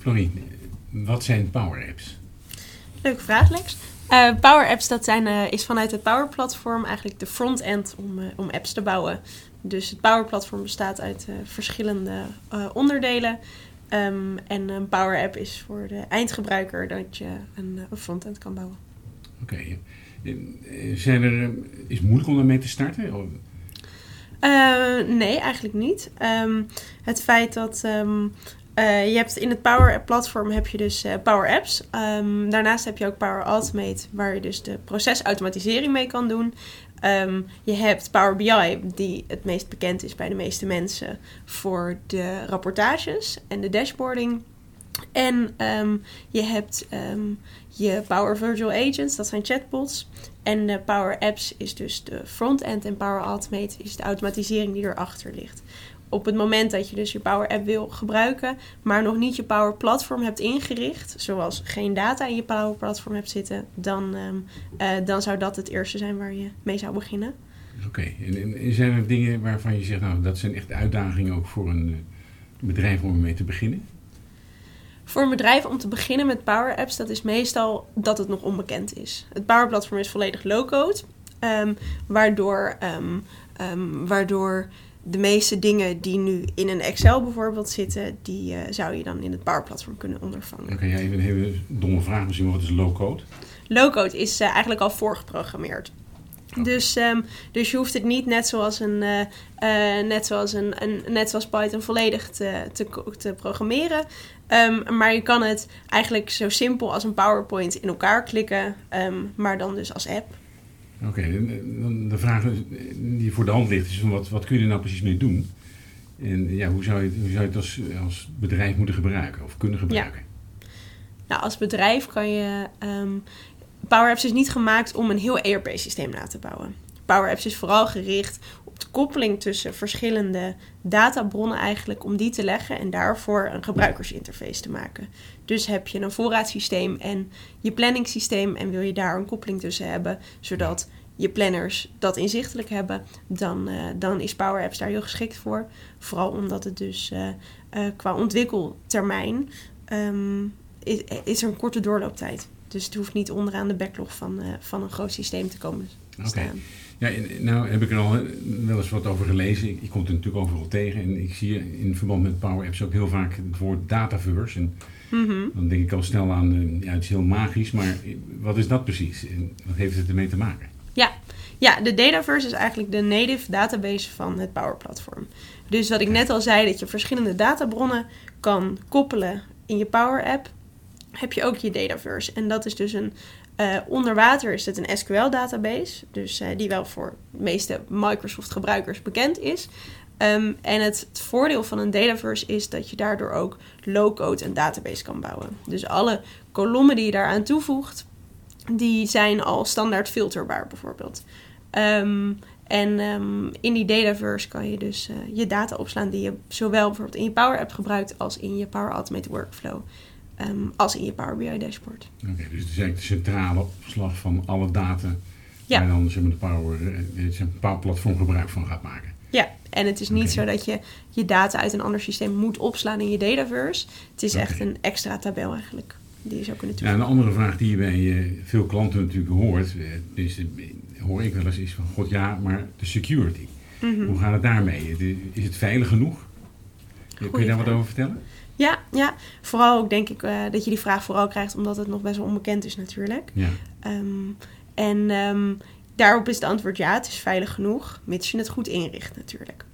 Florien, wat zijn Power Apps? Leuke vraag, Lex. Uh, Power Apps dat zijn, uh, is vanuit het Power Platform eigenlijk de front-end om, uh, om apps te bouwen. Dus het Power Platform bestaat uit verschillende onderdelen. Um, en een Power App is voor de eindgebruiker dat je een, een front-end kan bouwen. Oké. Okay. Zijn er, is het moeilijk om daarmee te starten? nee, eigenlijk niet. Um, het feit dat um, uh, je hebt in het Power App platform heb je dus uh, Power Apps. Um, daarnaast heb je ook Power Automate, waar je dus de procesautomatisering mee kan doen. Um, je hebt Power BI, die het meest bekend is bij de meeste mensen voor de rapportages en de dashboarding. En um, je hebt je Power Virtual Agents, dat zijn chatbots. En Power Apps is dus de front-end en Power Automate is de automatisering die erachter ligt op het moment dat je dus je Power App wil gebruiken, maar nog niet je Power Platform hebt ingericht, zoals geen data in je Power Platform hebt zitten, dan, um, uh, dan zou dat het eerste zijn waar je mee zou beginnen. Oké, en, zijn er dingen waarvan je zegt, nou, dat zijn echt uitdagingen ook voor een uh, bedrijf om mee te beginnen? Voor een bedrijf om te beginnen met Power Apps, dat is meestal dat het nog onbekend is. Het Power Platform is volledig low-code, um, waardoor, um, waardoor de meeste dingen die nu in een Excel bijvoorbeeld zitten, die uh, zou je dan in het Power Platform kunnen ondervangen. Oké, okay, even een hele domme vraag misschien, wat is low-code? Low-code is uh, eigenlijk al voorgeprogrammeerd. Okay. Dus, um, dus je hoeft het niet net zoals, een, uh, net zoals, een, een, net zoals Python volledig te, te, te programmeren. Um, maar je kan het eigenlijk zo simpel als een PowerPoint in elkaar klikken, um, maar dan dus als app. Oké, okay, de vraag die voor de hand ligt is: wat, wat kun je er nou precies mee doen? En ja, hoe zou je, hoe zou je het als, als bedrijf moeten gebruiken of kunnen gebruiken? Ja. Nou, als bedrijf kan je. Um, Power Apps is niet gemaakt om een heel ERP-systeem na te bouwen. Power Apps is vooral gericht op de koppeling tussen verschillende databronnen eigenlijk om die te leggen en daarvoor een gebruikersinterface te maken. Dus heb je een voorraadsysteem en je planningssysteem en wil je daar een koppeling tussen hebben, zodat je planners dat inzichtelijk hebben, dan, uh, dan is Power Apps daar heel geschikt voor. Vooral omdat het dus uh, uh, qua ontwikkeltermijn um, is, is er een korte doorlooptijd. Dus het hoeft niet onderaan de backlog van, van een groot systeem te komen staan. Okay. Ja, nou heb ik er al wel eens wat over gelezen. Ik, ik kom er natuurlijk overal tegen. En ik zie in verband met Power Apps ook heel vaak het woord dataverse. En mm -hmm. dan denk ik al snel aan, ja, het is heel magisch. Maar wat is dat precies? En wat heeft het ermee te maken? Ja, ja de Dataverse is eigenlijk de native database van het Power Platform. Dus wat ik net al zei, dat je verschillende databronnen kan koppelen in je Power App, heb je ook je Dataverse. En dat is dus een uh, onder water is het een SQL-database, dus uh, die wel voor de meeste Microsoft-gebruikers bekend is. Um, en het, voordeel van een Dataverse is dat je daardoor ook low-code een database kan bouwen. Dus alle kolommen die je daaraan toevoegt, die zijn al standaard filterbaar bijvoorbeeld. Um, en um, in die Dataverse kan je dus uh, je data opslaan die je zowel bijvoorbeeld in je Power App gebruikt als in je Power Automate Workflow. Um, als in je Power BI dashboard. Oké, okay, dus het is eigenlijk de centrale opslag van alle data ja. waar dan zeg maar, de Power, het Power Platform gebruik van gaat maken. Ja, en het is niet okay. zo dat je je data uit een ander systeem moet opslaan in je Dataverse. Het is okay. echt een extra tabel eigenlijk die je zou kunnen toevoegen. Ja, een andere vraag die je bij uh, veel klanten natuurlijk hoort, dus, hoor ik wel eens, is van god ja, maar de security. Mm -hmm. Hoe gaat het daarmee? Is het veilig genoeg? Goeie Kun je daar vraag. wat over vertellen? Ja, ja, vooral ook denk ik uh, dat je die vraag vooral krijgt omdat het nog best wel onbekend is natuurlijk. Ja. Um, en um, daarop is het antwoord ja, het is veilig genoeg, mits je het goed inricht natuurlijk.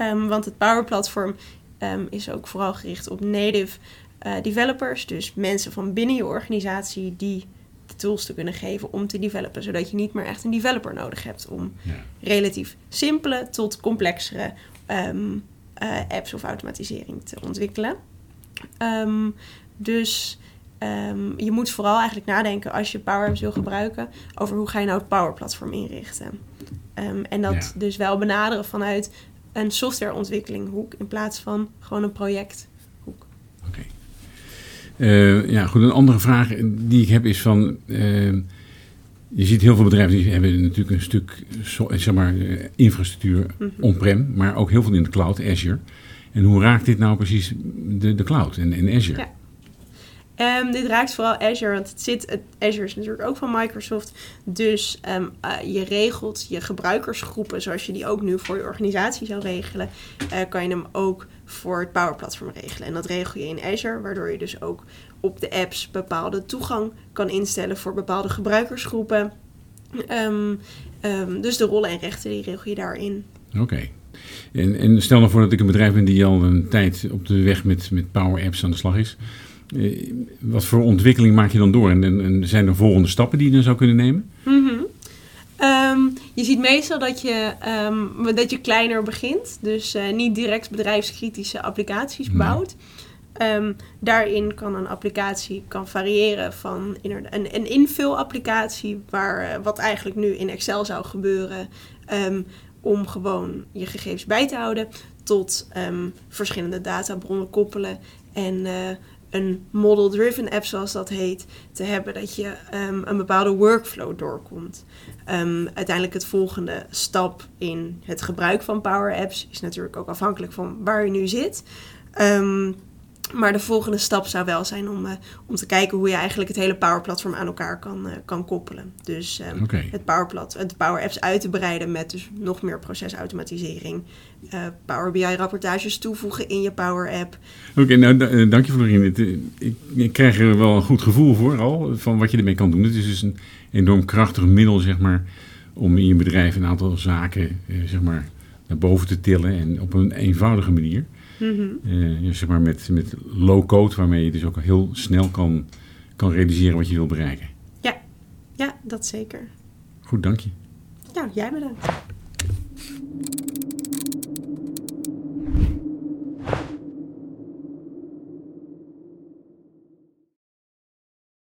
Um, want het Power Platform is ook vooral gericht op native uh, developers, dus mensen van binnen je organisatie die de tools te kunnen geven om te developen, zodat je niet meer echt een developer nodig hebt om ja. relatief simpele tot complexere uh, apps of automatisering te ontwikkelen. Um, dus um, je moet vooral eigenlijk nadenken als je Power Apps wil gebruiken over hoe ga je nou het Power Platform inrichten. Um, en dat ja. dus wel benaderen vanuit een softwareontwikkelinghoek in plaats van gewoon een projecthoek. Oké. Okay. Uh, ja, goed. Een andere vraag die ik heb is van. Uh, je ziet heel veel bedrijven die hebben natuurlijk een stuk zeg maar, infrastructuur mm -hmm. on-prem, maar ook heel veel in de cloud, Azure. En hoe raakt dit nou precies de, de cloud en, en Azure? Ja. Ehm, dit raakt vooral Azure, want het zit, het, Azure is natuurlijk ook van Microsoft. Dus ehm, eh, je regelt je gebruikersgroepen, zoals je die ook nu voor je organisatie zou regelen, uh, kan je hem ook voor het Power Platform regelen. En dat regel je in Azure, waardoor je dus ook op de apps bepaalde toegang kan instellen voor bepaalde gebruikersgroepen. Um, dus de rollen en rechten die regel je daarin. Oké. En, en, stel nou voor dat ik een bedrijf ben die al een tijd op de weg met, met Power Apps aan de slag is. Eh, wat voor ontwikkeling maak je dan door? En, en, zijn er volgende stappen die je dan zou kunnen nemen? Mm je ziet meestal dat je, um, dat je kleiner begint. Dus uh, niet direct bedrijfskritische applicaties bouwt. Um, daarin kan een applicatie kan variëren van een, een invulapplicatie, waar, uh, wat eigenlijk nu in Excel zou gebeuren, um, om gewoon je gegevens bij te houden, tot verschillende databronnen koppelen en uh, een model-driven app, zoals dat heet, te hebben dat je um, een bepaalde workflow doorkomt. Um, uiteindelijk het volgende stap in het gebruik van Power Apps is natuurlijk ook afhankelijk van waar je nu zit. Um, maar de volgende stap zou wel zijn om, uh, om te kijken hoe je eigenlijk het hele Power Platform aan elkaar kan, uh, kan koppelen. Dus um, okay. het, Power Plat, het Power Apps uit te breiden met dus nog meer procesautomatisering. Uh, Power BI rapportages toevoegen in je Power App. Oké, okay, nou dank je Florine. Ik, ik, krijg er wel een goed gevoel voor al van wat je ermee kan doen. Het is dus een enorm krachtig middel zeg maar, om in je bedrijf een aantal zaken zeg maar, naar boven te tillen en op een eenvoudige manier. Mm -hmm. zeg maar met, met low code, waarmee je dus ook heel snel kan, kan realiseren wat je wil bereiken. Ja, ja, dat zeker. Goed, dank je. Nou, jij bedankt.